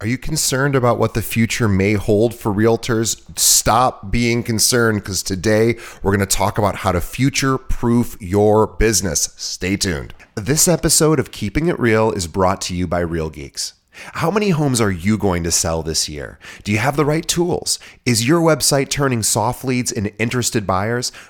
Are you concerned about what the future may hold for realtors? Stop being concerned because today we're going to talk about how to future proof your business. Stay tuned. This episode of Keeping It Real is brought to you by Real Geeks. How many homes are you going to sell this year? Do you have the right tools? Is your website turning soft leads into interested buyers?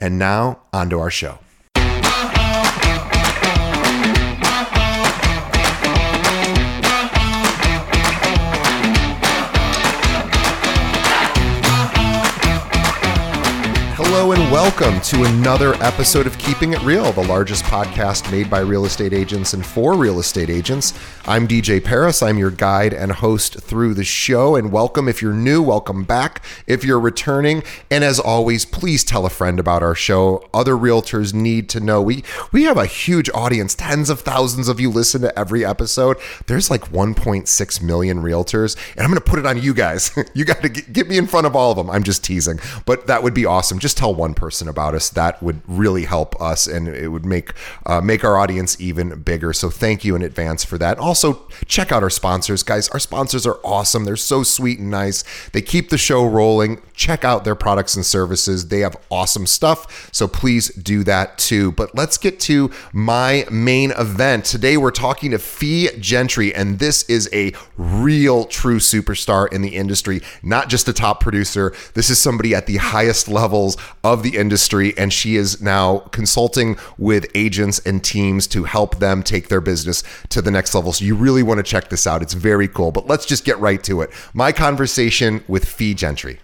And now, on to our show. Hello and welcome to another episode of Keeping It Real, the largest podcast made by real estate agents and for real estate agents. I'm DJ Paris. I'm your guide and host through the show. And welcome if you're new, welcome back if you're returning. And as always, please tell a friend about our show. Other realtors need to know. We we have a huge audience. Tens of thousands of you listen to every episode. There's like 1.6 million realtors, and I'm going to put it on you guys. you got to get me in front of all of them. I'm just teasing, but that would be awesome. Just tell one person about us. That would really help us, and it would make uh, make our audience even bigger. So thank you in advance for that. Also, check out our sponsors, guys. Our sponsors are awesome. They're so sweet and nice. They keep the show rolling. Check out their products and services. They have awesome stuff. So please do that too. But let's get to my main event. Today we're talking to Fee Gentry, and this is a real true superstar in the industry, not just a top producer. This is somebody at the highest levels of the industry, and she is now consulting with agents and teams to help them take their business to the next level. So you really want to check this out. It's very cool. But let's just get right to it. My conversation with Fee Gentry.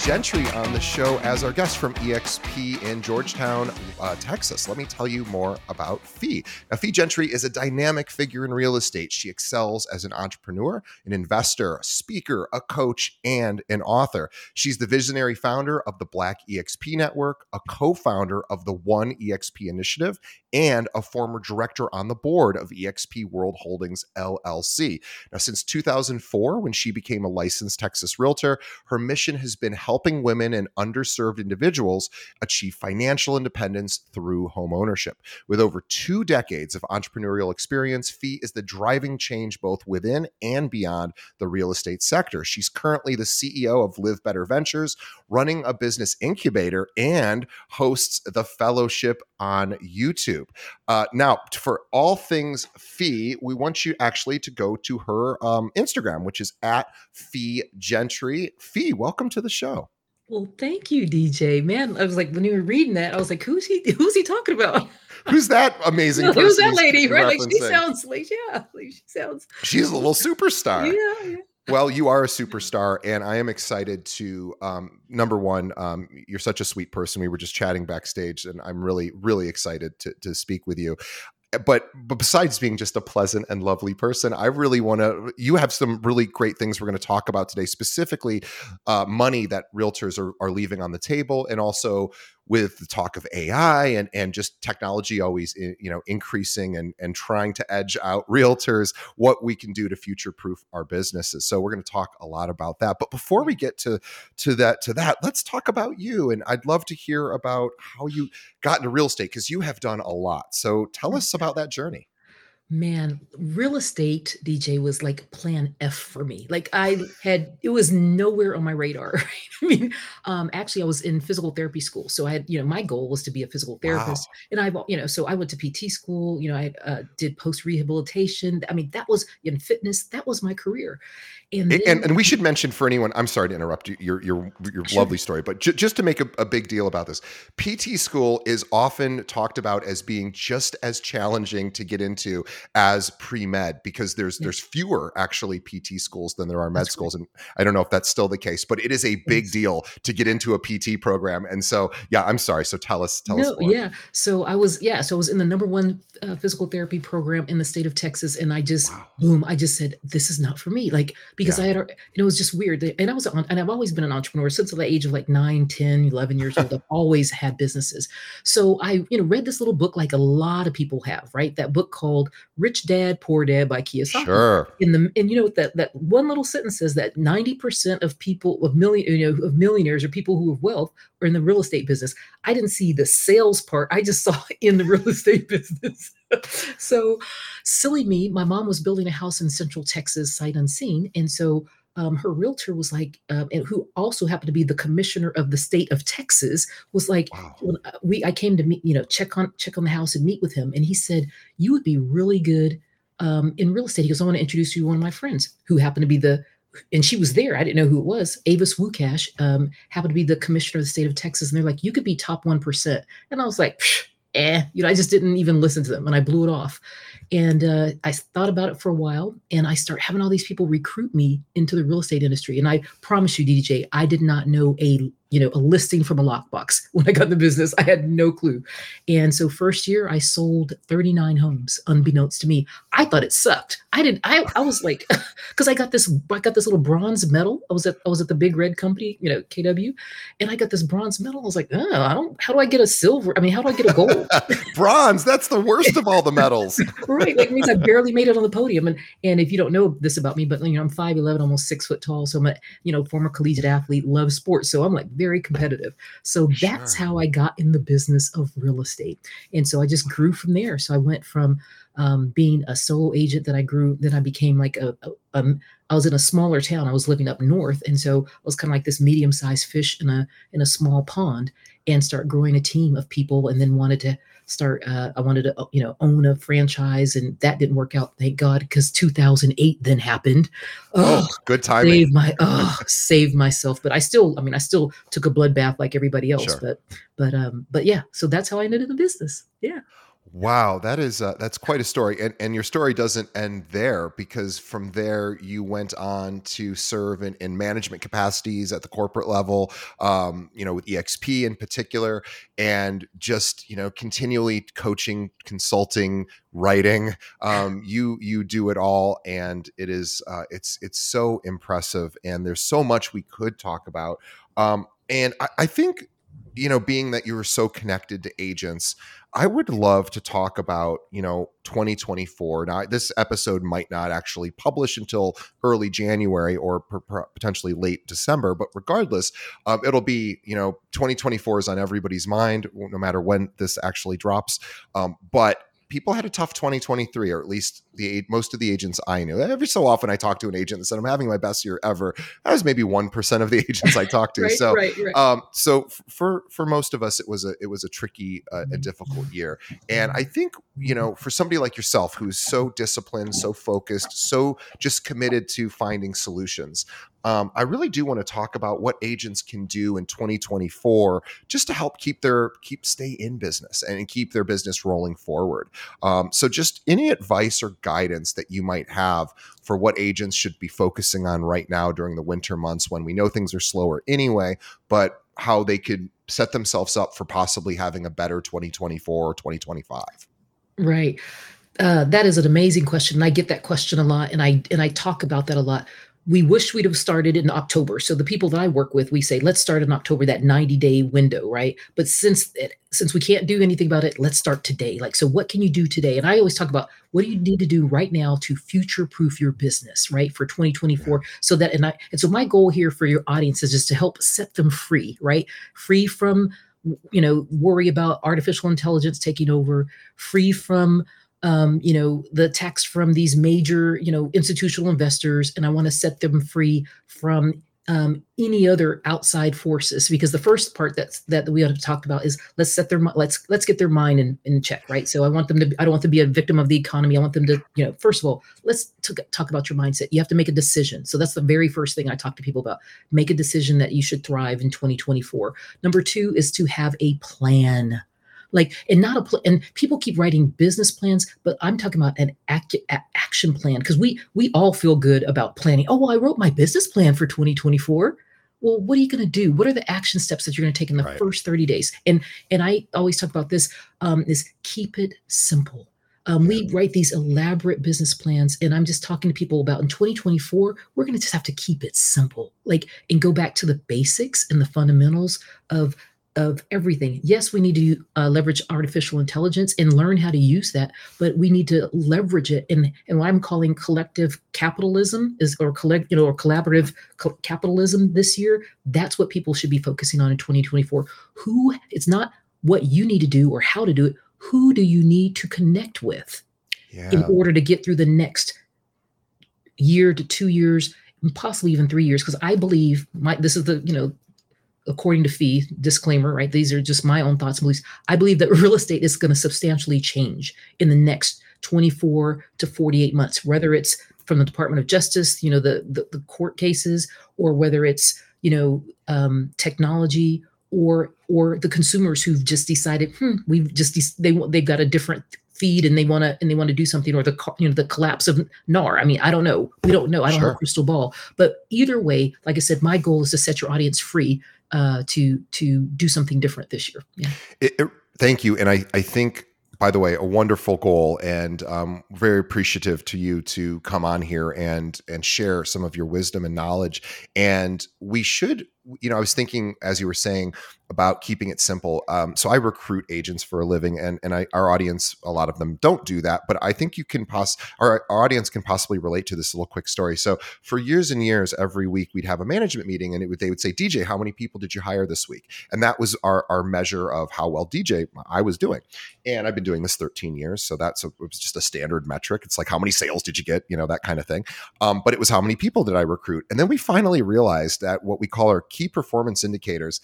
Gentry on the show as our guest from EXP in Georgetown, uh, Texas. Let me tell you more about Fee. Now, Fee Gentry is a dynamic figure in real estate. She excels as an entrepreneur, an investor, a speaker, a coach, and an author. She's the visionary founder of the Black EXP Network, a co founder of the One EXP Initiative, and a former director on the board of EXP World Holdings LLC. Now, since 2004, when she became a licensed Texas realtor, her mission has been helping helping women and underserved individuals achieve financial independence through home ownership. With over two decades of entrepreneurial experience, Fee is the driving change both within and beyond the real estate sector. She's currently the CEO of Live Better Ventures, running a business incubator, and hosts the fellowship on YouTube. Uh, now, for all things Fee, we want you actually to go to her um, Instagram, which is at Fee Gentry. Fee, welcome to the show. Well, thank you, DJ. Man, I was like, when you were reading that, I was like, who's he? Who's he talking about? Who's that amazing? No, who's that lady? Right? Like she sounds like yeah, like she sounds. She's a little superstar. yeah, yeah. Well, you are a superstar, and I am excited to. Um, number one, um, you're such a sweet person. We were just chatting backstage, and I'm really, really excited to to speak with you but but besides being just a pleasant and lovely person, I really want to. You have some really great things we're going to talk about today, specifically uh, money that realtors are, are leaving on the table, and also with the talk of AI and and just technology always you know increasing and and trying to edge out realtors, what we can do to future proof our businesses. So we're going to talk a lot about that. But before we mm. get to to that to that, let's talk about you. And I'd love to hear about how you got into real estate because you have done a lot. So tell mm. us about that journey. Man, real estate DJ was like plan F for me. Like I had, it was nowhere on my radar. right? I mean, um, actually, I was in physical therapy school, so I had, you know, my goal was to be a physical Wow. therapist, and I, you know, so I went to PT school. You know, I uh, did post rehabilitation. I mean, that was in fitness. That was my career, and A- And, and we should mention for anyone, I'm sorry to interrupt you, your, your, your sure, lovely story, but ju- just to make a, a big deal about this, PT school is often talked about as being just as challenging to get into as pre-med because there's yeah, there's fewer actually PT schools than there are med that's schools. And I don't know if that's still the case, but it is a big deal to get into a PT program. And so, yeah, I'm sorry. So tell us, tell us more. yeah. So I was, yeah, so I was in the number one uh, physical therapy program in the state of Texas. And I just, Wow. boom, I just said, this is not for me. Like, because Yeah. I had, a- and it was just weird. And I was, on, and I've always been an entrepreneur since the age of like 9, 10, 11 years old. I've always had businesses. So I, you know, read this little book like a lot of people have, right? That book called Rich Dad, Poor Dad by Kiyosaki Sure. in the and you know that that one little sentence says that 90% of people of million you know of millionaires or people who have wealth are in the real estate business. I didn't see the sales part. I just saw in the real estate business. So silly me my mom was building a house in central texas sight unseen. And so um, her realtor was like, um, and who also happened to be the commissioner of the state of Texas, was like, Wow. uh, we I came to meet, you know, check on check on the house and meet with him, and he said, "You would be really good um, in real estate." He goes, "I want to introduce you to one of my friends who happened to be the." And she was there. I didn't know who it was. Avis Wukasch um, happened to be the commissioner of the state of Texas. And they're like, you could be top 1%. And I was like, "Psh, eh, you know, I just didn't even listen to them and I blew it off. And uh, I thought about it for a while and I start having all these people recruit me into the real estate industry. And I promise you, DJ, I did not know a you know a listing from a lockbox when I got in the business. I had no clue. And so first year I sold 39 homes, unbeknownst to me. I thought it sucked. I didn't. I I was like, because I got this I got this little bronze medal. I was at I was at the big red company, you know, KW, and I got this bronze medal. I was like, oh, I don't. How do I get a silver? I mean, how do I get a gold? Bronze, that's the worst of all the medals. right. Like it means I barely made it on the podium. And and if you don't know this about me, but you know, I'm 5'11, almost six foot tall. So I'm a, you know, former collegiate athlete, love sports. So I'm like very competitive. So that's Sure. how I got in the business of real estate. And so I just grew from there. So I went from um, being a solo agent that I grew, then I became like a, a um, I was in a smaller town. I was living up north, and so I was kind of like this medium-sized fish in a in a small pond, and start growing a team of people, and then wanted to start uh, i wanted to you know own a franchise and that didn't work out thank god because 2008 then happened Oh, oh good timing. save my oh saved myself but i still i mean i still took a bloodbath like everybody else Sure. but but um but yeah so that's how i ended in the business yeah Wow, that is uh, that's quite a story, and and your story doesn't end there because from there you went on to serve in, in management capacities at the corporate level, um, you know, with EXP in particular, and just you know continually coaching, consulting, writing. Um, you you do it all, and it is uh, it's it's so impressive, and there's so much we could talk about, um, and I, I think you know being that you were so connected to agents I would love to talk about, you know, 2024. Now, this episode might not actually publish until early January or potentially late December, but regardless, um, it'll be, you know, 2024 is on everybody's mind, no matter when this actually drops. Um, but people had a tough 2023, or at least the most of the agents I knew. Every so often, I talk to an agent that said, "I'm having my best year ever." That was maybe one percent of the agents I talked to. right so right right um, so for for most of us, it was a it was a tricky, uh, Mm-hmm. a difficult year, and I think you know for somebody like yourself who's so disciplined, so focused, so just committed to finding solutions. Um, I really do want to talk about what agents can do in 2024 just to help keep their keep stay in business and keep their business rolling forward. Um, so, just any advice or guidance that you might have for what agents should be focusing on right now during the winter months when we know things are slower anyway, but how they could set themselves up for possibly having a better 2024 or 2025. right uh, that is an amazing question and i get that question a lot and i and i talk about that a lot we wish we'd have started in october. So the people that i work with we say let's start in october that 90 day window right? But since it, since we can't do anything about it let's start today. Like so what can you do today? And i always talk about what do you need to do right now to future proof your business right for 2024 so that and i and so my goal here for your audience is just to help set them free right? Free from you know worry about artificial intelligence taking over free from um, you know, the tax from these major, you know, institutional investors, and I want to set them free from um, any other outside forces because the first part that's that we ought to talk about is let's set their let's let's get their mind in, in check right? So i want them to i don't want them to be a victim of the economy. I want them to you know first of all let's t- talk about your mindset. You have to make a decision. So that's the very first thing i talk to people about. Make a decision that you should thrive in 2024 number two is to have a plan like and not a pl- and people keep writing business plans but i'm talking about an ac- action plan because we we all feel good about planning. Oh well i wrote my business plan for 2024 well what are you going to do? What are the action steps that you're going to take in the right. first 30 days? And and i always talk about this um, is keep it simple. Um, we write these elaborate business plans and i'm just talking to people about in 2024 we're going to just have to keep it simple. Like and go back to the basics and the fundamentals of of everything. Yes, we need to uh, leverage artificial intelligence and learn how to use that, but we need to leverage it. And and what I'm calling collective capitalism is or collect you know or collaborative co- capitalism this year. That's what people should be focusing on in 2024. Who it's not what you need to do or how to do it. Who do you need to connect with yeah. in order to get through the next year to two years, possibly even three years? Because I believe my this is the you know according to fee disclaimer right these are just my own thoughts and beliefs i believe that real estate is going to substantially change in the next 24 to 48 months whether it's from the department of justice you know the the, the court cases or whether it's you know um, technology or or the consumers who've just decided hmm, we've just de- they they've got a different feed and they want to and they want to do something or the you know the collapse of NAR. I mean, I don't know. We don't know. I don't sure. have a crystal ball. But either way, like I said, my goal is to set your audience free uh, to to do something different this year. Yeah. It, it, thank you, and I I think by the way, a wonderful goal, and um, very appreciative to you to come on here and and share some of your wisdom and knowledge. And we should, you know, I was thinking as you were saying, about keeping it simple. Um, so I recruit agents for a living, and and I, our audience, a lot of them don't do that, but I think you can poss our, our audience can possibly relate to this little quick story. So for years and years, every week we'd have a management meeting, and would they would say, DJ, how many people did you hire this week? And that was our our measure of how well DJ I was doing. And I've been doing this 13 years, so that's a, it was just a standard metric. It's like how many sales did you get, you know, that kind of thing. Um, but it was how many people did I recruit? And then we finally realized that what we call our key performance indicators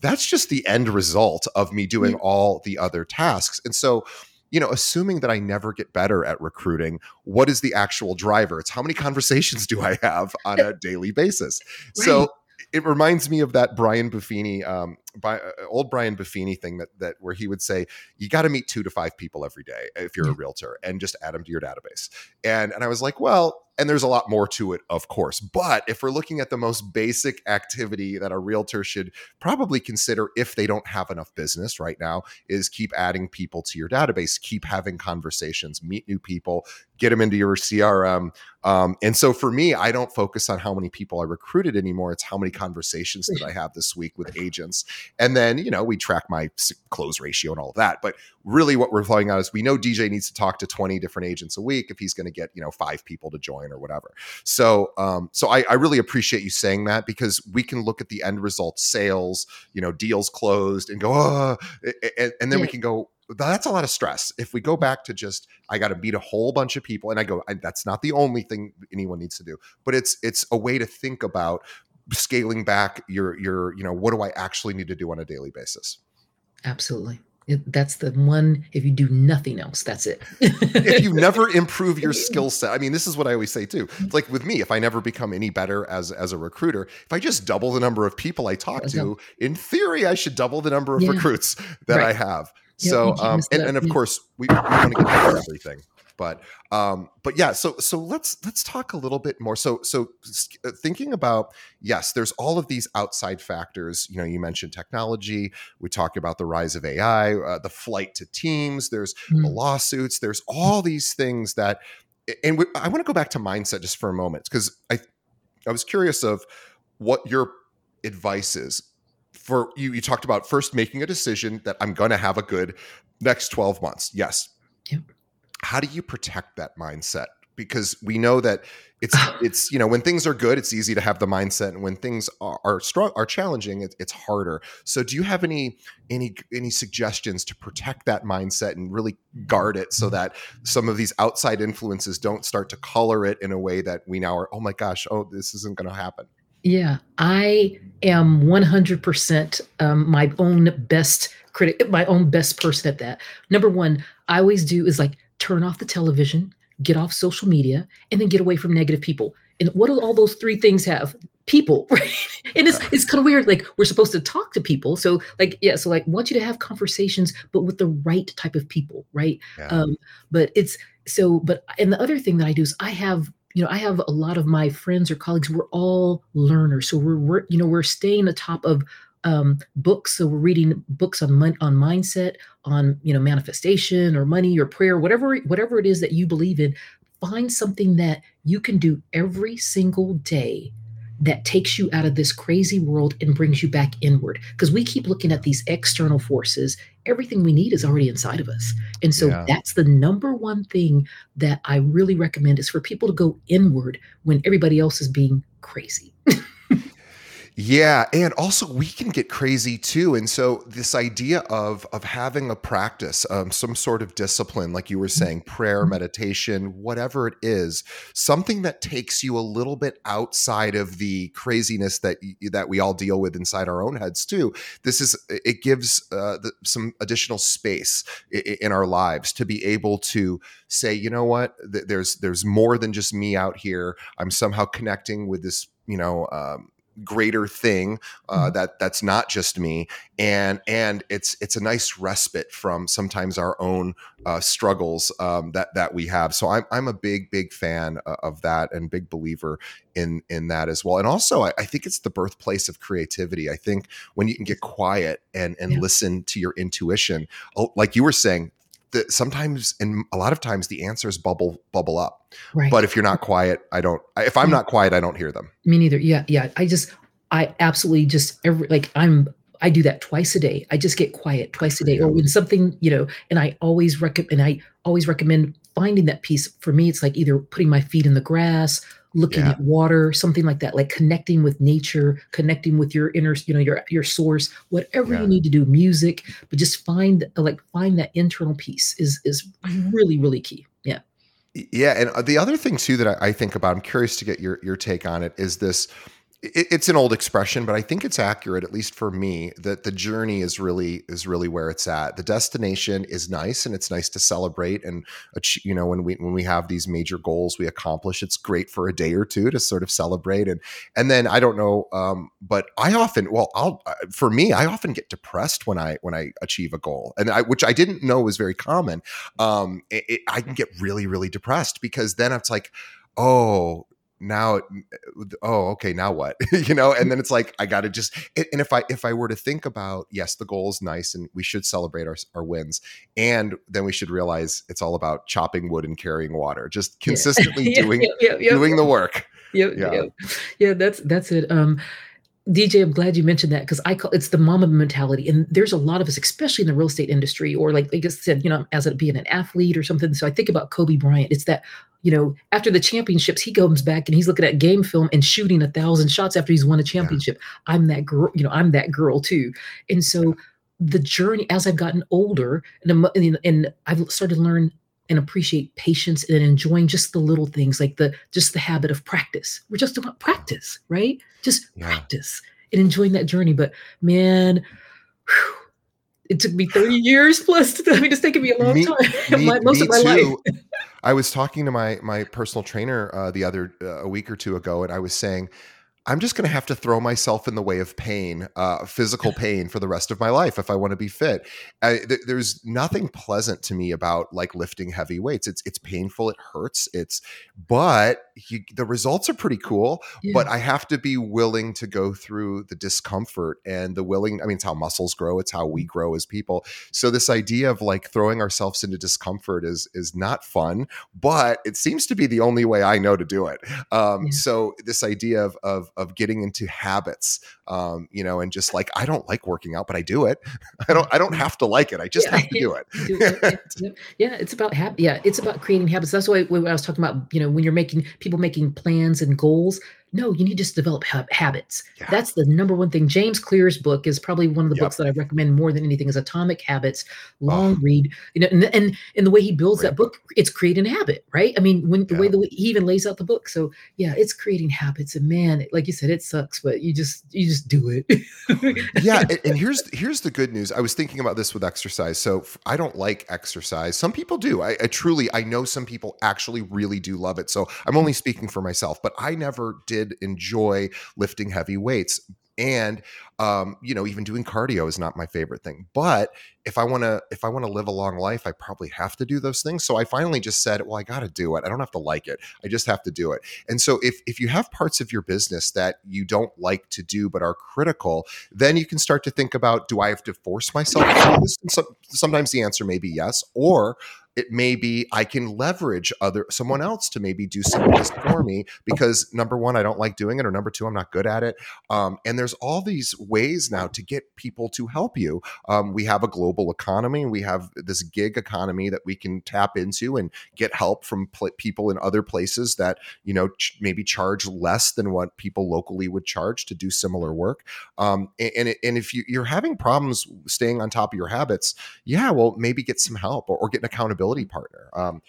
that's just the end result of me doing all the other tasks. And so, you know, assuming that I never get better at recruiting, what is the actual driver? It's how many conversations do I have on a daily basis? Right. So it reminds me of that Brian Buffini, um, by, uh, old Brian Buffini thing that that where he would say you got to meet two to five people every day if you're a realtor and just add them to your database. And and I was like, well, and there's a lot more to it, of course. But if we're looking at the most basic activity that a realtor should probably consider if they don't have enough business right now, is keep adding people to your database, keep having conversations, meet new people, get them into your CRM. Um, and so for me, I don't focus on how many people I recruited anymore. It's how many conversations that I have this week with agents. And then, you know, we track my close ratio and all of that. But really what we're flying out is we know DJ needs to talk to 20 different agents a week if he's going to get, you know, five people to join or whatever. So, um, so I, I really appreciate you saying that because we can look at the end result, sales, you know, deals closed and go, oh, and, and then we can go, that's a lot of stress. If we go back to just, I got to beat a whole bunch of people, and I go, I, that's not the only thing anyone needs to do, but it's it's a way to think about scaling back your your you know what do I actually need to do on a daily basis. Absolutely. It, that's the one if you do nothing else that's it if you never improve your skill set i mean this is what i always say too it's like with me if i never become any better as as a recruiter if i just double the number of people i talk to in theory i should double the number of yeah. recruits that right. i have yeah, so um and, and of yeah. course we, we want to get everything but um, but yeah, so so let's let's talk a little bit more. So so uh, thinking about yes, there's all of these outside factors. You know, you mentioned technology. We talk about the rise of AI, uh, the flight to teams. There's mm. the lawsuits. There's all these things that, and we, I want to go back to mindset just for a moment because I I was curious of what your advice is for you. You talked about first making a decision that I'm going to have a good next 12 months. Yes. Yep how do you protect that mindset? Because we know that it's it's you know when things are good it's easy to have the mindset and when things are are strong are challenging it, it's harder. So do you have any any any suggestions to protect that mindset and really guard it so that some of these outside influences don't start to color it in a way that we now are oh my gosh oh this isn't going to happen yeah i am 100% um, my own best critic my own best person at that. Number one i always do is like turn off the television get off social media, and then get away from negative people. And what do all those three things have? People, right? And it's it's kind of weird. Like we're supposed to talk to people. So like, yeah, so like want you to have conversations, but with the right type of people, right? Yeah. Um, but it's so, but and the other thing that I do is I have you know, I have a lot of my friends or colleagues, we're all learners. So we're, we're you know, we're staying atop of um, books. So we're reading books on on mindset, on you know manifestation or money or prayer, whatever whatever it is that you believe in. Find something that you can do every single day that takes you out of this crazy world and brings you back inward. Because we keep looking at these external forces. Everything we need is already inside of us. And so yeah. that's the number one thing that I really recommend is for people to go inward when everybody else is being crazy. Yeah, and also we can get crazy too. And so this idea of of having a practice, um, some sort of discipline, like you were mm-hmm. saying, prayer, mm-hmm. meditation, whatever it is, something that takes you a little bit outside of the craziness that that we all deal with inside our own heads too. This is it gives uh, the, some additional space in, in our lives to be able to say, you know what, there's there's more than just me out here. I'm somehow connecting with this you know um, greater thing uh, mm-hmm. that that's not just me and and it's it's a nice respite from sometimes our own uh, struggles um, that that we have so I'm, I'm a big big fan uh, of that and big believer in in that as well and also I, I, think it's the birthplace of creativity I think when you can get quiet and and yeah. listen to your intuition oh, like you were saying that sometimes and a lot of times the answers bubble bubble up. Right. but if you're not quiet i don't if i'm not quiet i don't hear them. Me neither. Yeah yeah. I just i absolutely just every like i'm i do that twice a day. I just get quiet twice a day. Or when something you know and i always recommend and i always recommend finding that piece. For me it's like either putting my feet in the grass looking yeah. at water something like that like connecting with nature connecting with your inner you know your your source whatever yeah. you need to do music but just find like find that internal piece is is really really key yeah yeah and uh, the other thing too that I, I think about i'm curious to get your your take on it is this it's an old expression but i think it's accurate at least for me that the journey is really is really where it's at. The destination is nice and it's nice to celebrate and you know when we when we have these major goals we accomplish it's great for a day or two to sort of celebrate and and then i don't know um, but i often well i'll uh, for me i often get depressed when i when i achieve a goal and i which i didn't know was very common um, it, it, i can get really really depressed because then it's like oh now oh okay now what? You know and then it's like i gotta just and if i if i were to think about yes the goal is nice and we should celebrate our, our wins and then we should realize it's all about chopping wood and carrying water just consistently yeah. doing yeah, yeah, doing the work. Yeah, yeah yeah that's that's it. Um DJ, I'm glad you mentioned that because I call it's the Mamba mentality, and there's a lot of us, especially in the real estate industry, or like like I said, you know, as it being an athlete or something. So I think about Kobe Bryant. It's that you know, after the championships, he comes back and he's looking at game film and shooting a thousand shots after he's won a championship. Yeah. I'm that girl, you know, I'm that girl too. And so the journey as I've gotten older and, and I've started to learn and appreciate patience and enjoying just the little things like the just the habit of practice. We're just about practice, right? Just yeah. practice and enjoying that journey. But man, whew, it took me 30 years plus. To, I mean, it's taken me a long me, time. Me, my, most of my too. life. I was talking to my my personal trainer uh, the other uh, a week or two ago, and I was saying I'm just going to have to throw myself in the way of pain, uh, physical pain for the rest of my life if I want to be fit. I, th- there's nothing pleasant to me about like lifting heavy weights. It's it's painful, it hurts. It's but you, the results are pretty cool. Yeah. But I have to be willing to go through the discomfort and the willing. I mean, it's how muscles grow. It's how we grow as people. So this idea of like throwing ourselves into discomfort is is not fun, but it seems to be the only way I know to do it. Um, yeah. So this idea of of of getting into habits, um, you know, and just like I don't like working out, but I do it. I don't I don't have to like it. I just Yeah, have to do it. do it. Yeah, it's about hab- yeah, it's about creating habits. That's why when I was talking about, you know, when you're making people making plans and goals, no, you need to just develop hab- habits. Yeah. That's the number one thing. James Clear's book is probably one of the Yep. books that I recommend more than anything is Atomic Habits. Oh. Long Oh. read, you know, and, and and the way he builds Great that book, it's creating a habit, right? I mean, when the way Yeah. the way he even lays out the book. So yeah, it's creating habits. And man, like you said, it sucks, but you just you just do it. yeah and, and here's here's the good news i was thinking about this with exercise so I don't like exercise some people do I, I truly i know some people actually really do love it so i'm only speaking for myself but i never did enjoy lifting heavy weights. And um, you know even doing cardio is not my favorite thing but if i want to if i want to live a long life i probably have to do those things so i finally just said well i got to do it i don't have to like it i just have to do it and so if if you have parts of your business that you don't like to do but are critical then you can start to think about do I have to force myself to do this? And so, sometimes the answer may be yes, or it may be I can leverage other someone else to maybe do some of this for me because number one, I don't like doing it, or number two, I'm not good at it. Um, and there's all these ways now to get people to help you. Um, we have a global economy, we have this gig economy that we can tap into and get help from pl- people in other places that you know ch- maybe charge less than what people locally would charge to do similar work. Um, a- and, it- and if you, you're having problems staying on top of your habits, yeah, well, maybe get some help or, or get an accountability partner. Um,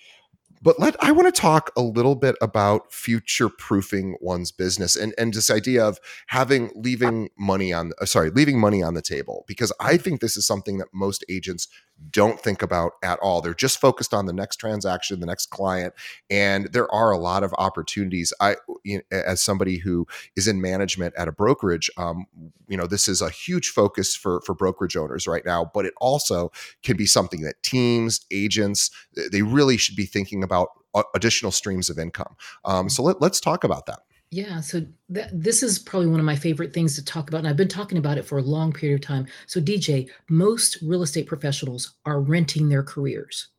but let I want to talk a little bit about future proofing one's business and and this idea of having leaving money on uh, sorry leaving money on the table because I think this is something that most agents don't think about at all. They're just focused on the next transaction, the next client, and there are a lot of opportunities. I you know, as somebody who is in management at a brokerage, um, you know this is a huge focus for for brokerage owners right now, but it also can be something that teams, agents, they really should be thinking about a- additional streams of income. Um, so let, let's talk about that. Yeah, so that, this is probably one of my favorite things to talk about, and I've been talking about it for a long period of time. So, DJ, most real estate professionals are renting their careers.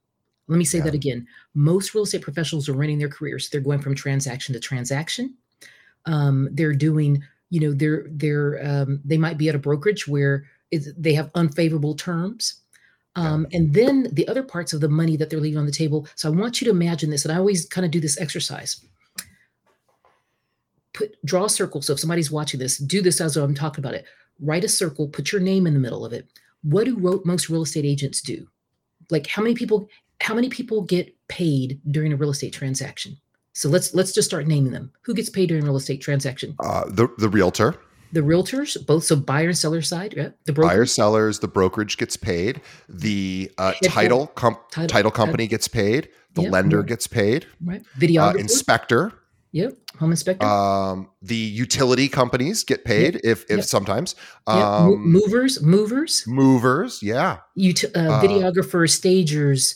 Let me say Yeah. that again. Most real estate professionals are renting their careers. They're going from transaction to transaction. Um, they're doing, you know, they're they're um, they might be at a brokerage where they have unfavorable terms. Um, and then the other parts of the money that they're leaving on the table. So I want you to imagine this, and I always kind of do this exercise put draw a circle. So if somebody's watching this, do this as I'm talking about it. Write a circle, put your name in the middle of it. What do most real estate agents do? Like how many people how many people get paid during a real estate transaction? So let's let's just start naming them. Who gets paid during a real estate transaction? Uh, the the realtor, The realtors, both so buyer and seller side, yeah. The broker, buyer sellers, the brokerage gets paid. The uh, title com- title- title company gets paid. The Yeah. lender gets paid. right? Uh, Videographer, inspector. yep. Home inspector, Um, the utility companies get paid if if Yep. sometimes. Um, movers, movers, movers, yeah. ut- uh, uh, videographers, stagers,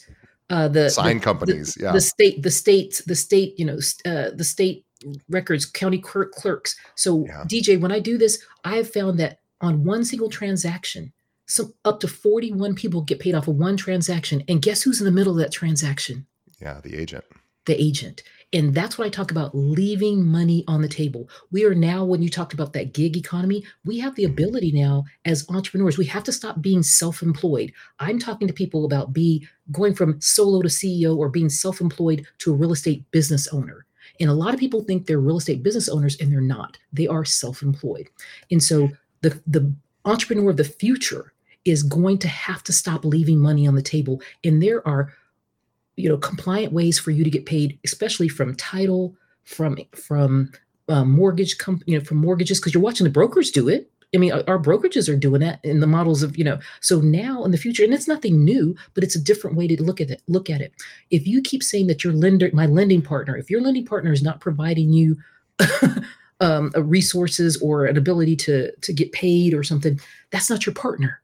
uh, the Sign the- companies, the, yeah. the state, the state, the state, you know, uh, the state records, county clerk clerks. So Yeah. DJ, when I do this, I have found that on one single transaction, some up to 41 people get paid off of one transaction. And guess who's in the middle of that transaction? Yeah, the agent. the agent. And that's what I talk about leaving money on the table. We are now, when you talked about that gig economy, we have the mm-hmm. ability now as entrepreneurs, we have to stop being self employed. I'm talking to people about be going from solo to CEO or being self employed to a real estate business owner. And a lot of people think they're real estate business owners and they're not. They are self employed. And so the, the entrepreneur of the future is going to have to stop leaving money on the table. And there are you know compliant ways for you to get paid especially from title from from uh, mortgage company you know from mortgages because you're watching the brokers do it i mean our, brokerages are doing that in the models of you know so now in the future and it's nothing new but it's a different way to look at it look at it if you keep saying that your lender my lending partner if your lending partner is not providing you um, a resources or an ability to to get paid or something that's not your partner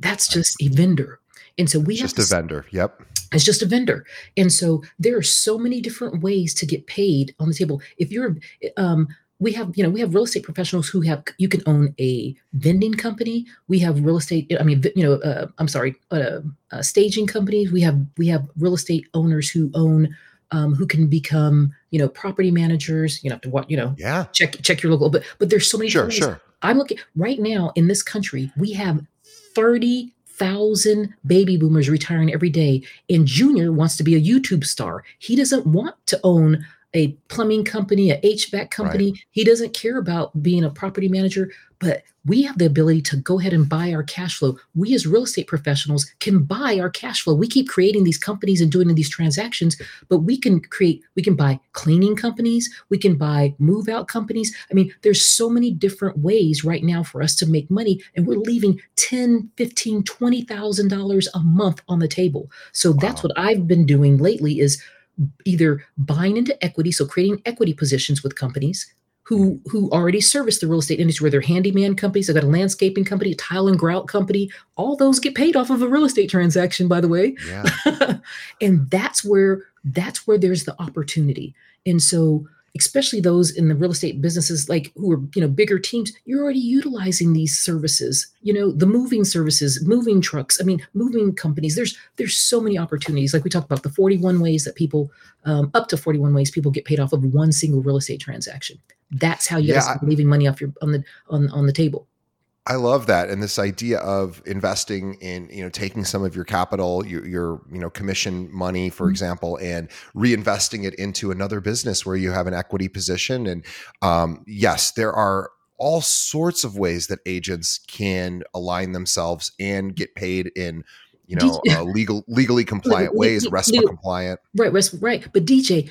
that's just a vendor and so we It's have just a vendor. Yep. it's just a vendor. And so there are so many different ways to get paid on the table. If you're, um, we have, you know, we have real estate professionals who have, you can own a vending company. We have real estate, I mean, you know, uh, I'm sorry, uh, uh, staging companies. We have, we have real estate owners who own um, who can become, you know, property managers. You know, have to what, you know, Yeah. check check your local. But but there's so many. Sure, ways. sure. I'm looking right now in this country. We have thirty thousand baby boomers retiring every day, and Junior wants to be a YouTube star. He doesn't want to own a plumbing company, a HVAC company. He doesn't care about being a property manager, but we have the ability to go ahead and buy our cash flow. We as real estate professionals can buy our cash flow. We keep creating these companies and doing these transactions, but we can create, we can buy cleaning companies, we can buy move out companies. I mean, there's so many different ways right now for us to make money and we're leaving 10, 15, 20,000 dollars a month on the table. So that's what I've been doing lately is either buying into equity, so creating equity positions with companies who who already service the real estate industry, where they're handyman companies, I've got a landscaping company, a tile and grout company. All those get paid off of a real estate transaction, by the way. Yeah. and that's where that's where there's the opportunity. And so especially those in the real estate businesses like who are you know bigger teams you're already utilizing these services you know the moving services moving trucks i mean moving companies. There's there's so many opportunities. Like we talked about the 41 ways that people um, up to 41 ways people get paid off of one single real estate transaction. That's how you Yeah, guys leaving money off your on the on on the table I love that, and this idea of investing in, you know, taking some of your capital, your, your you know, commission money, for Mhm. example, and reinvesting it into another business where you have an equity position. And um, yes, there are all sorts of ways that agents can align themselves and get paid in, you know, Did- uh, legal, legally compliant ways, RESPA compliant. Right, right, right. But DJ,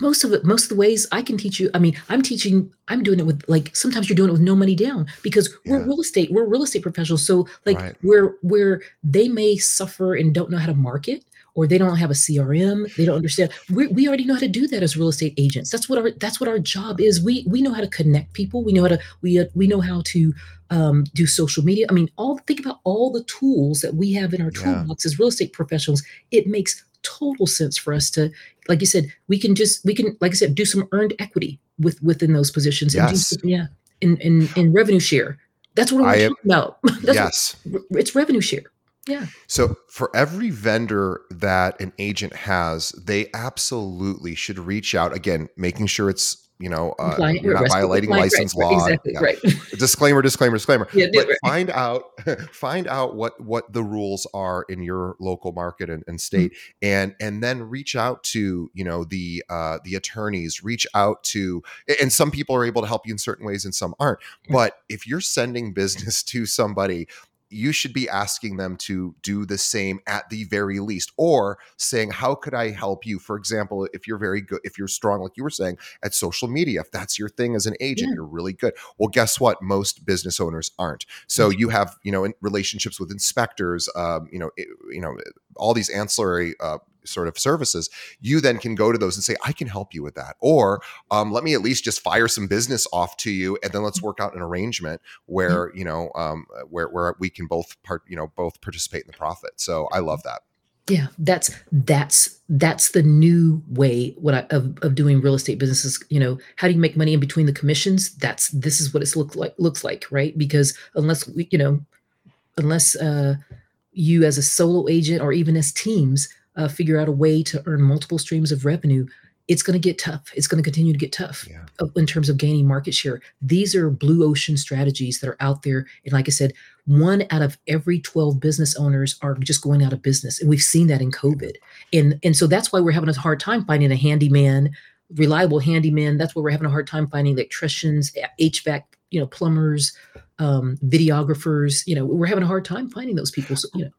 most of it, most of the ways I can teach you. I mean, I'm teaching. I'm doing it with like sometimes you're doing it with no money down because we're real estate. We're real estate professionals. So like Right. where where they may suffer and don't know how to market. Or they don't have a CRM. They don't understand. We, we already know how to do that as real estate agents. That's what our that's what our job is. We we know how to connect people. We know how to we uh, we know how to um, do social media. I mean, all think about all the tools that we have in our Yeah. toolbox as real estate professionals. It makes total sense for us to like you said, we can just we can like I said, do some earned equity with within those positions. And do Yes. yeah, in, in in revenue share. That's what we're talking about. That's yes. what, it's revenue share. Yeah, So for every vendor that an agent has, they absolutely should reach out again, making sure it's you know uh, you're not violating license right, law. Exactly Yeah. right. Disclaimer, disclaimer, disclaimer. Yeah, but right. find out find out what what the rules are in your local market and, and state Mm-hmm. and and then reach out to you know the uh the attorneys reach out to and some people are able to help you in certain ways and some aren't but if you're sending business to somebody you should be asking them to do the same at the very least or saying how could i help you? For example if you're very good if you're strong like you were saying at social media if that's your thing as an agent Yeah. you're really good. Well guess what? Most business owners aren't. So you have you know in relationships with inspectors um, you know it- you know all these ancillary uh, sort of services you then can go to those and say i can help you with that or um, let me at least just fire some business off to you and then let's work out an arrangement where you know um, where where we can both part you know both participate in the profit so i love that Yeah, that's that's that's the new way what I, of of doing real estate businesses. You know, how do you make money in between the commissions? That's this is what it's look like looks like, right? Because unless we, you know, unless uh, you as a solo agent or even as teams uh, figure out a way to earn multiple streams of revenue, it's going to get tough. It's going to continue to get tough yeah uh, in terms of gaining market share. These are blue ocean strategies that are out there. And like I said, one out of every 12 business owners are just going out of business. And we've seen that in COVID. And, and so that's why we're having a hard time finding a handyman, reliable handyman. That's why we're having a hard time finding electricians, HVAC, you know, plumbers, um, videographers. You know, we're having a hard time finding those people. So, you know,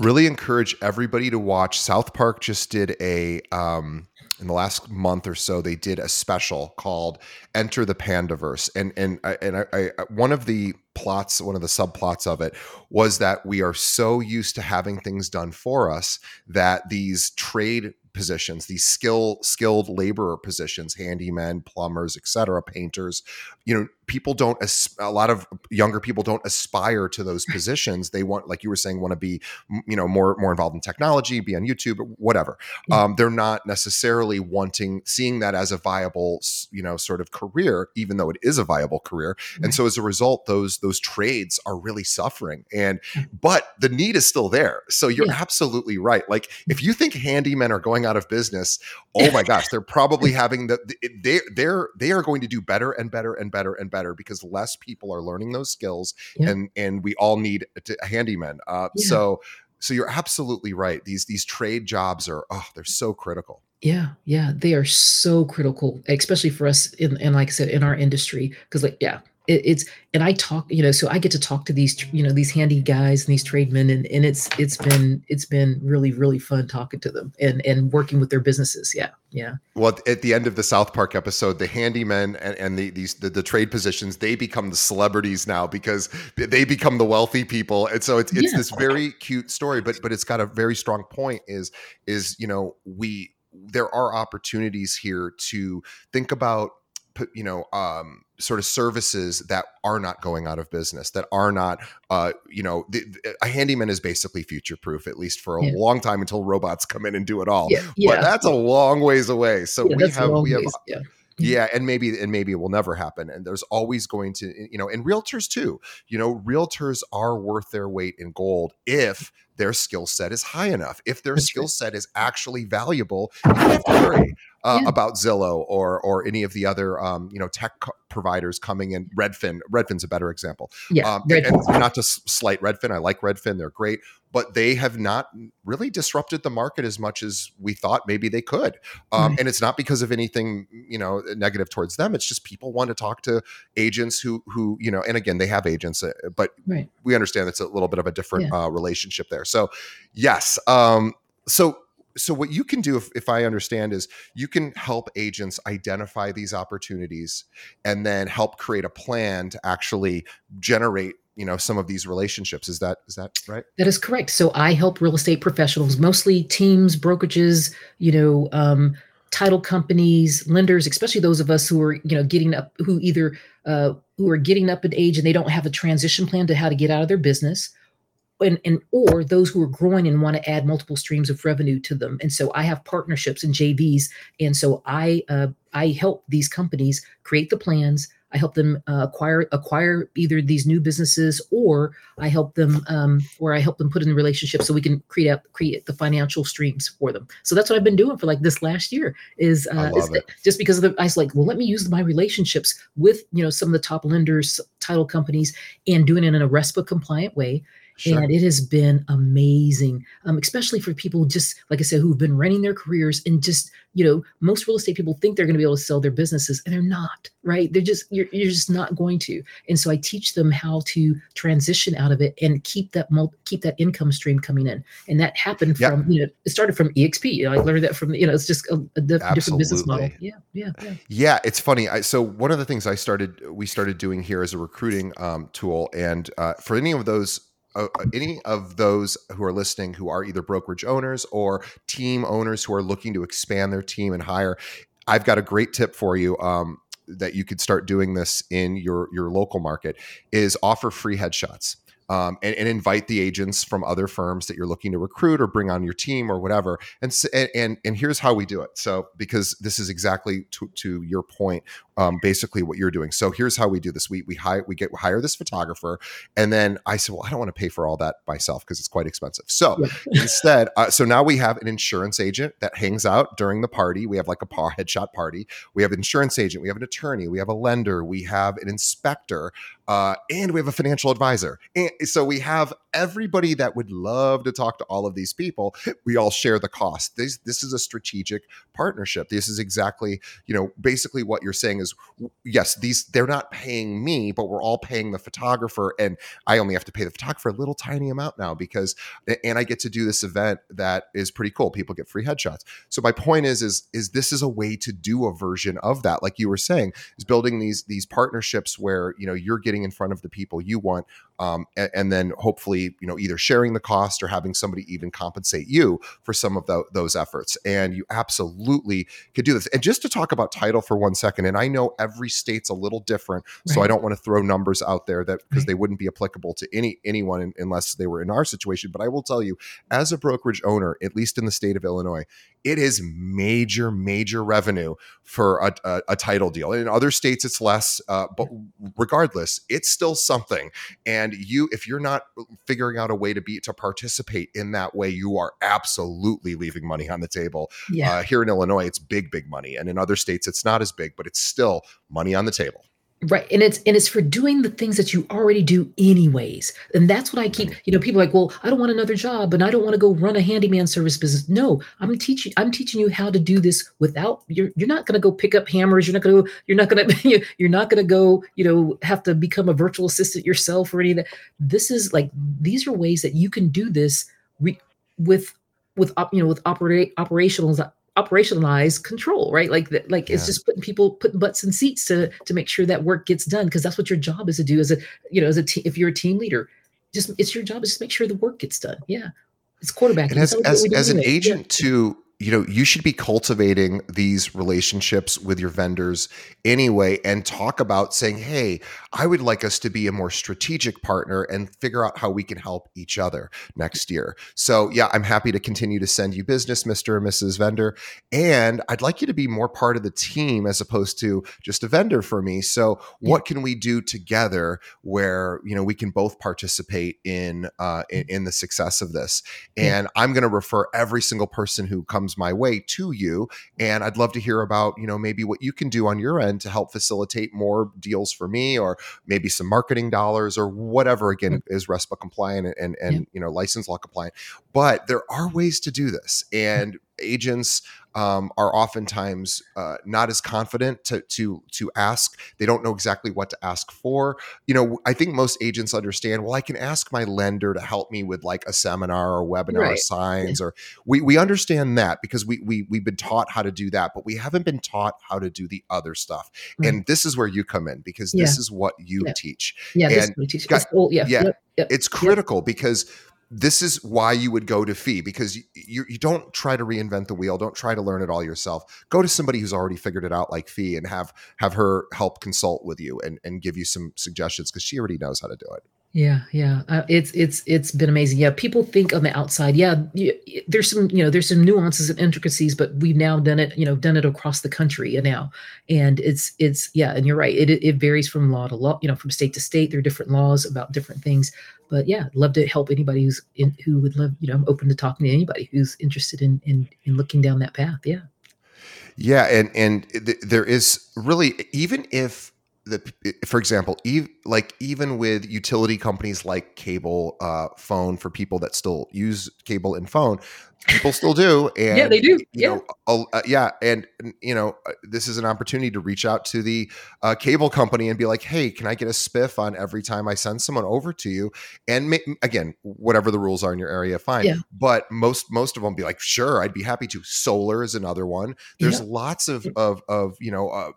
Really encourage everybody to watch. South park just did a um in the last month or so they did a special called enter the Panderverse. And and I, and I, I one of the plots one of the subplots of it was that we are so used to having things done for us that these trade positions these skill skilled laborer positions handymen plumbers etc painters you know people don't a lot of younger people don't aspire to those positions. They want like you were saying want to be you know more more involved in technology be on youtube whatever. Yeah. um, they're not necessarily wanting seeing that as a viable you know sort of career even though it is a viable career. Right. and so as a result those those trades are really suffering. And but the need is still there. So you're yeah. absolutely right. Like if you think handymen are going out of business oh my gosh they're probably having the they they're they are going to do better and better and better and better because less people are learning those skills yeah. and and we all need a handyman uh, yeah. so so you're absolutely right these these trade jobs are oh they're so critical yeah yeah they are so critical especially for us in and like i said in our industry because like yeah it, it's and I talk, you know, so I get to talk to these, you know, these handy guys and these tradesmen, and and it's it's been it's been really really fun talking to them and and working with their businesses. Yeah, yeah. Well, at the end of the South Park episode, the handymen and, and the these the, the trade positions they become the celebrities now because they become the wealthy people, and so it's it's yeah. this very cute story, but but it's got a very strong point. Is is you know we there are opportunities here to think about you know um, sort of services that are not going out of business that are not uh, you know the, a handyman is basically future proof at least for a yeah. long time until robots come in and do it all yeah, yeah. but that's a long ways away so we have we have yeah. yeah and maybe and maybe it will never happen and there's always going to you know and realtors too you know realtors are worth their weight in gold if their skill set is high enough if their skill set is actually valuable you have to worry uh, yeah. about Zillow or or any of the other um, you know tech co- providers coming in. Redfin, Redfin's a better example. Yeah, um, and, and, not to slight Redfin, I like Redfin; they're great, but they have not really disrupted the market as much as we thought maybe they could. Um, right. And it's not because of anything you know negative towards them. It's just people want to talk to agents who who you know, and again, they have agents, uh, but right. we understand it's a little bit of a different yeah. uh, relationship there. So, yes. Um, so so what you can do if, if i understand is you can help agents identify these opportunities and then help create a plan to actually generate you know some of these relationships. Is that is that right? That is correct. So i help real estate professionals mostly teams brokerages you know um, title companies lenders especially those of us who are you know getting up who either uh, who are getting up in age and they don't have a transition plan to how to get out of their business and, and or those who are growing and want to add multiple streams of revenue to them. And so i have partnerships and jvs and so i uh, i help these companies create the plans. I help them uh, acquire acquire either these new businesses or i help them um, or i help them put in the relationship so we can create out create the financial streams for them. So that's what i've been doing for like this last year is, uh, is just because of the i was like well let me use my relationships with you know some of the top lenders title companies and doing it in a RESPA compliant way Sure. And it has been amazing, um, especially for people just, like I said, who've been running their careers and just, you know, most real estate people think they're going to be able to sell their businesses and they're not, right? They're just, you're, you're just not going to. And so I teach them how to transition out of it and keep that, keep that income stream coming in. And that happened yep. from, you know, it started from EXP. You know, I learned that from, you know, it's just a, a different business model. Yeah. Yeah. Yeah. Yeah. It's funny. I, so one of the things I started, we started doing here as a recruiting um, tool. And uh, for any of those uh, uh, any of those who are listening who are either brokerage owners or team owners who are looking to expand their team and hire, I've got a great tip for you. Um, that you could start doing this in your your local market is offer free headshots um, and, and, invite the agents from other firms that you're looking to recruit or bring on your team or whatever. And and and here's how we do it. So because this is exactly to, to your point, um, basically what you're doing. So here's how we do this: we we hire we get hire this photographer, and then I said, well, I don't want to pay for all that myself because it's quite expensive. So yeah. instead, uh, so now we have an insurance agent that hangs out during the party. We have like a par headshot party. We have an insurance agent. We have an attorney. We have a lender. We have an inspector uh, and we have a financial advisor. And so we have everybody that would love to talk to all of these people. We all share the cost. This this is a strategic partnership. This is exactly you know basically what you're saying is yes these they're not paying me, but we're all paying the photographer, and I only have to pay the photographer a little tiny amount now because and I get to do this event that is pretty cool. People get free headshots. So my point is is is this is a way to do a version of that, like you were saying, is building these these partnerships where you know you're getting getting in front of the people you want um, and, and, then hopefully you know either sharing the cost or having somebody even compensate you for some of the, those efforts and you absolutely could do this and just to talk about title for one second and i know every state's a little different, so I don't want to throw numbers out there that because Right. they wouldn't be applicable to any anyone in- unless they were in our situation. But I will tell you, as a brokerage owner, at least in the state of Illinois, it is major, major revenue for a, a, a title deal. In other states, it's less, uh, but regardless, it's still something. And you, if you're not figuring out a way to be to participate in that way, you are absolutely leaving money on the table. Yeah. Uh, here in Illinois, it's big, big money, and in other states, it's not as big, but it's still money on the table. Right. And it's and it's for doing the things that you already do anyways. And that's what I keep, mm-hmm. you know, people are like, well, I don't want another job and I don't want to go run a handyman service business. No, I'm teaching I'm teaching you how to do this without you're you're not gonna go pick up hammers, you're not gonna you're not gonna you're not gonna go, you know, have to become a virtual assistant yourself or any of that. This is like these are ways that you can do this re- with with you know with operate operational operationalize control right? Like that like it's just putting people putting butts in seats to to make sure that work gets done because that's what your job is to do as a you know as a team if you're a team leader. Just it's your job is to make sure the work gets done. Yeah. It's quarterbacking. And as It's always what as, as an. Yeah. agent too, you know, you should be cultivating these relationships with your vendors anyway and talk about saying, "Hey, I would like us to be a more strategic partner and figure out how we can help each other next year." So, yeah, I'm happy to continue to send you business, Mr. and Mrs. Vendor, and I'd like you to be more part of the team as opposed to just a vendor for me. So, what can we do together where, you know, we can both participate in uh in, in the success of this? Yeah. and i'm going to refer every single person who comes my way to you and i'd love to hear about you know maybe what you can do on your end to help facilitate more deals for me or maybe some marketing dollars or whatever again mm. is respa compliant and and Yeah. you know license law compliant. But there are ways to do this and agents um, are oftentimes uh, not as confident to to to ask. They don't know exactly what to ask for. You know, I think most agents understand. Well, I can ask my lender to help me with like a seminar or webinar Right. signs, or we we understand that because we we we've been taught how to do that, but we haven't been taught how to do the other stuff. And this is where you come in because this is what you Yeah. teach yeah this is what we teach. got- old- yeah yeah. yep, yep. it's critical because this is why you would go to fee because you, you you don't try to reinvent the wheel don't try to learn it all yourself. Go to somebody who's already figured it out like fee and have have her help consult with you and and give you some suggestions because she already knows how to do it Yeah, yeah, uh, it's it's it's been amazing. Yeah, people think on the outside, yeah, y- y- there's some you know there's some nuances and intricacies, but we've now done it, you know, done it across the country now, and it's it's yeah, and you're right, it it it varies from law to law, you know, from state to state. There are different laws about different things, but yeah, love to help anybody who's in, who would love, you know, I'm open to talking to anybody who's interested in in in looking down that path. Yeah, yeah and and th- there is really even if the for example ev- like even with utility companies like cable uh phone for people that still use cable and phone people still do and Yeah, they do. Yeah. know, uh, yeah and you know uh, this is an opportunity to reach out to the uh, cable company and be like hey can i get a spiff on every time i send someone over to you and ma- again whatever the rules are in your area fine Yeah. but most most of them be like sure i'd be happy to solar is another one there's Yeah. lots of of of you know uh,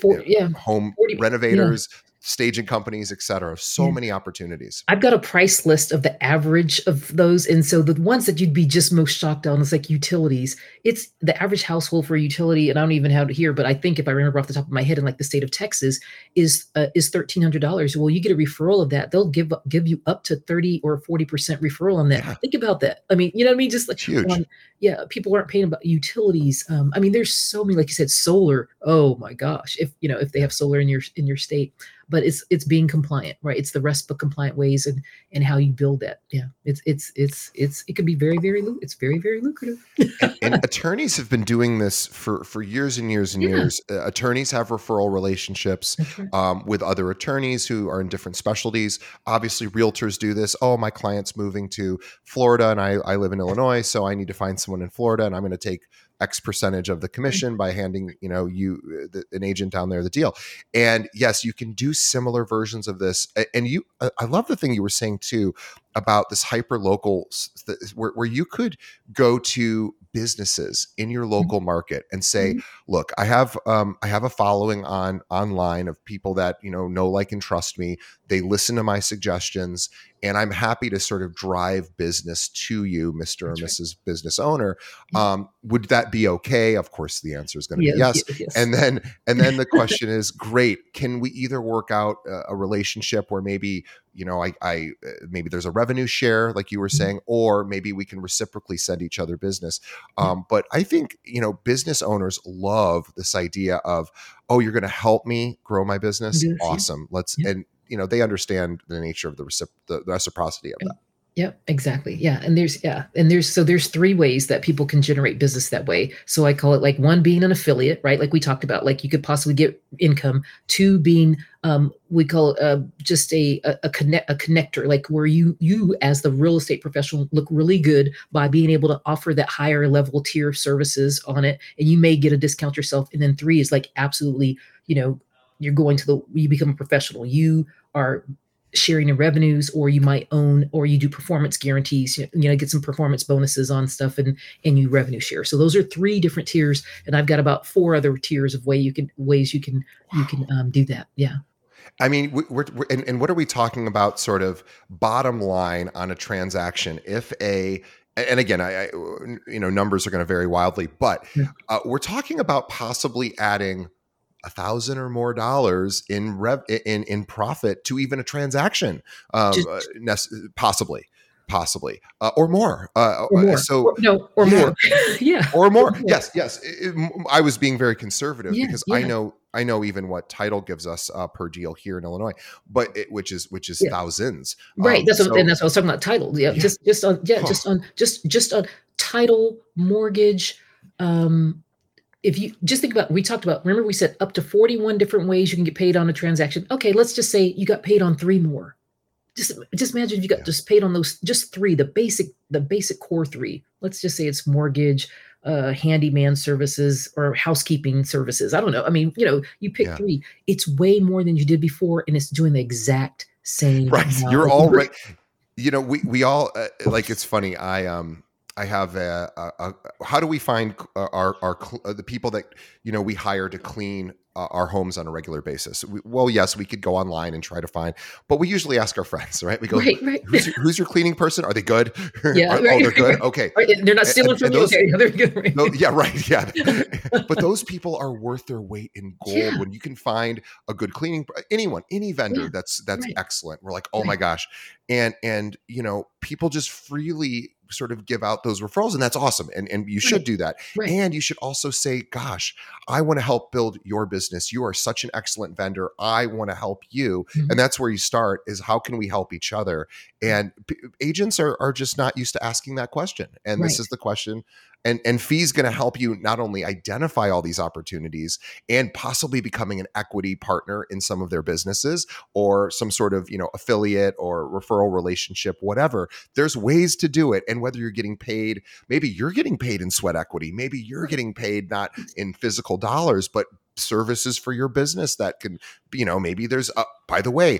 For, uh, yeah. home 40 yeah. Staging companies etc so Yeah. many opportunities I've got a price list of the average of those. And so the ones that you'd be just most shocked on is like utilities. It's the average household for a utility, and I don't even have it here, but I think if I remember off the top of my head in like the state of Texas, is uh, is thirteen hundred dollars. Well, you get a referral of that. They'll give give you up to 30 or 40% referral on that. Yeah. Think about that. I mean, you know what I mean? Just like huge um, yeah, people aren't paying about utilities. Um, I mean, there's so many, like you said, solar. Oh my gosh, if you know if they have solar in your in your state, but it's it's being compliant, right? It's the RESPA compliant ways and and how you build that. Yeah, it's it's it's it's it can be very very lu- it's very very lucrative. and, and attorneys have been doing this for for years and years and Yeah. years uh, attorneys have referral relationships right. um, with other attorneys who are in different specialties. Obviously, realtors do this. Oh, my client's moving to Florida and I, I live in Illinois, so I need to find someone in Florida and I'm going to take X percentage of the commission by handing, you know, you uh, the, an agent down there the deal. And yes, you can do similar versions of this. And you, I love the thing you were saying too about this hyper local where, where you could go to businesses in your local market and say, look, I have um, I have a following on online of people that you know know, like, and trust me. They listen to my suggestions, and I'm happy to sort of drive business to you, Mr. or Mrs. Business Owner. Um, would that be okay? Of course, the answer is going to be yes. yes. yes. And then, and then the question is, great. Can we either work out a, a relationship where maybe you know, I, I uh, maybe there's a revenue share, like you were mm-hmm. saying, or maybe we can reciprocally send each other business. Um, but I think you know, business owners love this idea of, oh, you're going to help me grow my business. Yes, awesome. Let's yeah. and you know they understand the nature of the, recip- the reciprocity of that. Yeah, exactly. Yeah. And there's yeah, and there's so there's three ways that people can generate business that way. So I call it like one being an affiliate, right? Like we talked about, like you could possibly get income. Two being um we call it uh, just a, a, a connect a connector, like where you you as the real estate professional look really good by being able to offer that higher level tier services on it, and you may get a discount yourself. And then three is like absolutely, you know, you're going to the you become a professional. You are sharing in revenues or you might own or you do performance guarantees you know get some performance bonuses on stuff and and you revenue share so those are three different tiers and i've got about four other tiers of way you can ways you can wow. you can um, do that yeah I mean, we're, we're and, and, what are we talking about? Sort of bottom line on a transaction. If a and again, I, I you know numbers are going to vary wildly, but uh, we're talking about possibly adding a thousand or more dollars in rev in in profit to even a transaction, um, Just, uh, possibly possibly uh, or more uh, or more. so or, no or yeah. more yeah or more yes yes it, it, i was being very conservative yeah, because yeah. i know i know even what title gives us uh, per deal here in illinois but it, which is which is thousands right um, that's what, and that's what i was talking about title yeah, just just on yeah huh. just on just just on title mortgage um if you just think about we talked about remember we said up to 41 different ways you can get paid on a transaction? Okay let's just say you got paid on three more. Just just imagine if you got yeah. just paid on those just three the basic the basic core three. Let's just say it's mortgage uh handyman services or housekeeping services. I don't know. I mean you know you pick yeah. three. It's way more than you did before and it's doing the exact same right. you're all right. You know we we all uh, like it's funny. I um I have a, a, a, how do we find uh, our our uh, the people that you know we hire to clean uh, our homes on a regular basis. We, well, yes, we could go online and try to find, but we usually ask our friends, right? We go, right, right. Who's, your, who's, your, cleaning person? Are they good? Yeah, Are, right, oh, they're good. Okay, they're not stealing and, from you. Okay, they're good. No, yeah, right. Yeah, but those people are worth their weight in gold yeah. when you can find a good cleaning anyone, any vendor yeah. that's that's excellent. We're like, oh my gosh, and and you know, people just freely sort of give out those referrals and that's awesome and, and you should do that right. and you should also say gosh i want to help build your business you are such an excellent vendor i want to help you mm-hmm. and that's where you start is how can we help each other and p- agents are, are just not used to asking that question and right. this is the question and and fee's going to help you not only identify all these opportunities and possibly becoming an equity partner in some of their businesses or some sort of you know affiliate or referral relationship whatever there's ways to do it. And whether you're getting paid maybe you're getting paid in sweat equity maybe you're getting paid not in physical dollars but services for your business that can you know maybe there's uh, by the way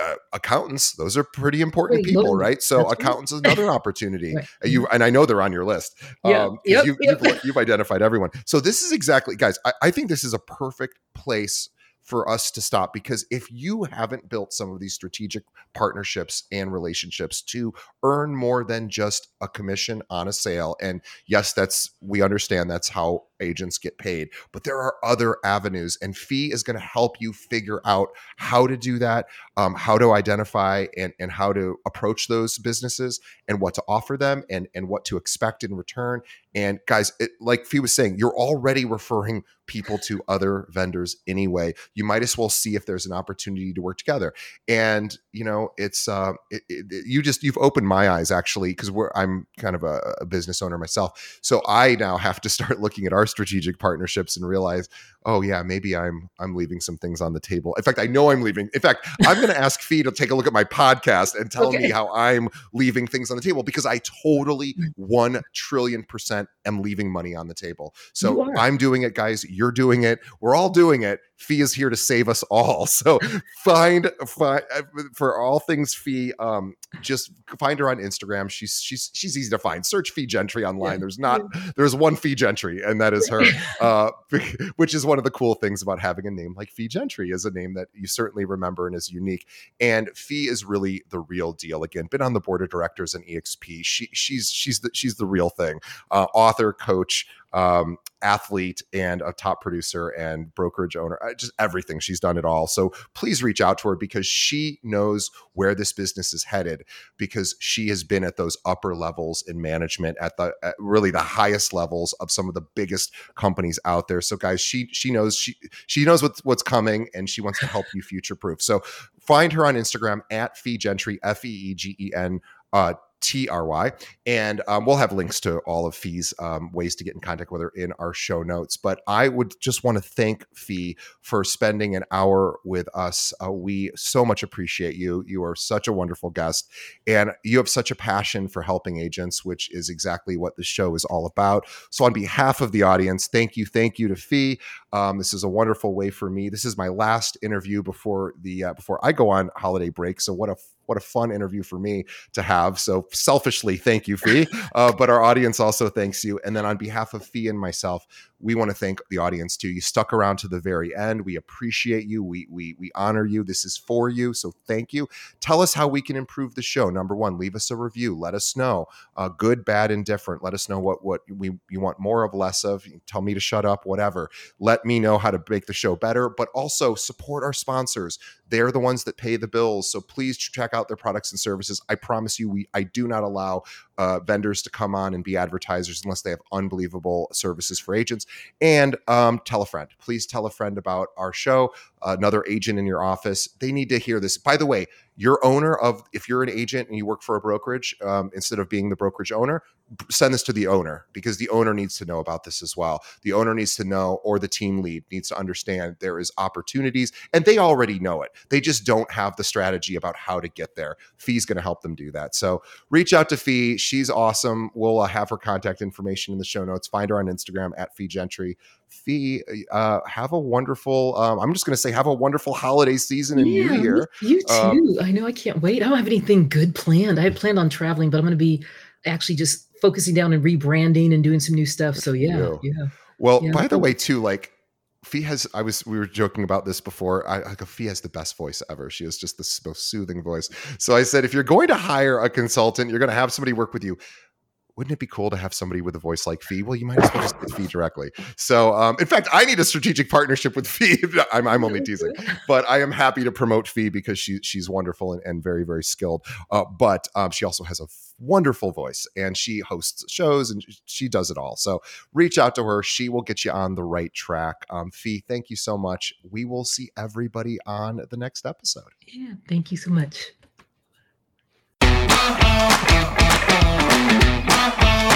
uh, accountants those are pretty important Wait, people right? So accountants is another opportunity right. You and i know they're on your list yeah, um, yep, you, yep. You've, you've, identified everyone. So this is exactly guys I, I think this is a perfect place for us to stop because if you haven't built some of these strategic partnerships and relationships to earn more than just a commission on a sale and yes that's we understand that's how agents get paid. But there are other avenues, and Fee is going to help you figure out how to do that, um, how to identify and, and how to approach those businesses and what to offer them and, and what to expect in return. And guys, it, like Fee was saying, you're already referring people to other vendors anyway. You might as well see if there's an opportunity to work together. And you know, it's uh, it, it, you just you've opened my eyes actually because I'm kind of a, a business owner myself, so I now have to start looking at our strategic partnerships and realize, oh yeah, maybe I'm I'm leaving some things on the table. In fact, I know I'm leaving. In fact, I'm going to ask Fee to take a look at my podcast and tell okay. me how I'm leaving things on the table because I totally mm. one trillion percent am leaving money on the table. So I'm doing it, guys. You're doing it. We're all doing it. Fee is here to save us all. So find, find uh, for all things Fee. Um, just find her on Instagram. She's she's she's easy to find. Search Fee Gentry online. There's not there's one Fee Gentry, and that is her. Uh, which is one of the cool things about having a name like Fee Gentry is a name that you certainly remember and is unique. And Fee is really the real deal. Again, been on the board of directors in EXP. She she's she's the she's the real thing. Uh, author, coach, um, athlete and a top producer and brokerage owner, uh, just everything. She's done it all. So please reach out to her because she knows where this business is headed because she has been at those upper levels in management at the at really the highest levels of some of the biggest companies out there. So guys, she she knows she she knows what's what's coming and she wants to help you future proof. So find her on Instagram at Fee Gentry, F E E G E N. Uh, T R Y. And um, we'll have links to all of Fee's um, ways to get in contact with her in our show notes. But I would just want to thank Fee for spending an hour with us. Uh, we so much appreciate you. You are such a wonderful guest, and you have such a passion for helping agents, which is exactly what the show is all about. So, on behalf of the audience, thank you, thank you to Fee. Um, this is a wonderful way for me. This is my last interview before the uh, before I go on holiday break. So, what a what a fun interview for me to have. So selfishly, thank you, Fee. Uh, but our audience also thanks you. And then on behalf of Fee and myself, we want to thank the audience too. You stuck around to the very end. We appreciate you. We we we honor you. This is for you. So thank you. Tell us how we can improve the show. Number one, leave us a review. Let us know, uh, good, bad, indifferent. Let us know what what we you want more of, less of. Tell me to shut up, whatever. Let me know how to make the show better. But also support our sponsors. They're the ones that pay the bills. So please check out their products and services. I promise you, we I do not allow uh, vendors to come on and be advertisers unless they have unbelievable services for agents. And um, tell a friend. Please tell a friend about our show. Another agent in your office. They need to hear this. By the way, your owner of if you're an agent and you work for a brokerage um, instead of being the brokerage owner send this to the owner because the owner needs to know about this as well. The owner needs to know or the team lead needs to understand there is opportunities and they already know it. They just don't have the strategy about how to get there. Fee's going to help them do that. So reach out to fee. She's awesome. We'll uh, have her contact information in the show notes. Find her on instagram at fee gentry fee uh, have a wonderful um, i'm just going to say have a wonderful holiday season and yeah, new year you um, too um, I know I can't wait. I don't have anything good planned. I had planned on traveling, but I'm going to be actually just focusing down and rebranding and doing some new stuff. So yeah, yeah. Well, yeah. by the way, too, like Fee has, I was, we were joking about this before. I, like, Fee has the best voice ever. She has just the most soothing voice. So I said, if you're going to hire a consultant, you're going to have somebody work with you wouldn't it be cool to have somebody with a voice like Fee? Well, you might as well just get Fee directly. So, um, in fact, I need a strategic partnership with Fee. I'm, I'm only teasing, but I am happy to promote Fee because she, she's wonderful and, and very, very skilled. Uh, but um, she also has a wonderful voice and she hosts shows and she does it all. So, reach out to her. She will get you on the right track. Um, Fee, thank you so much. We will see everybody on the next episode. Yeah, thank you so much. Música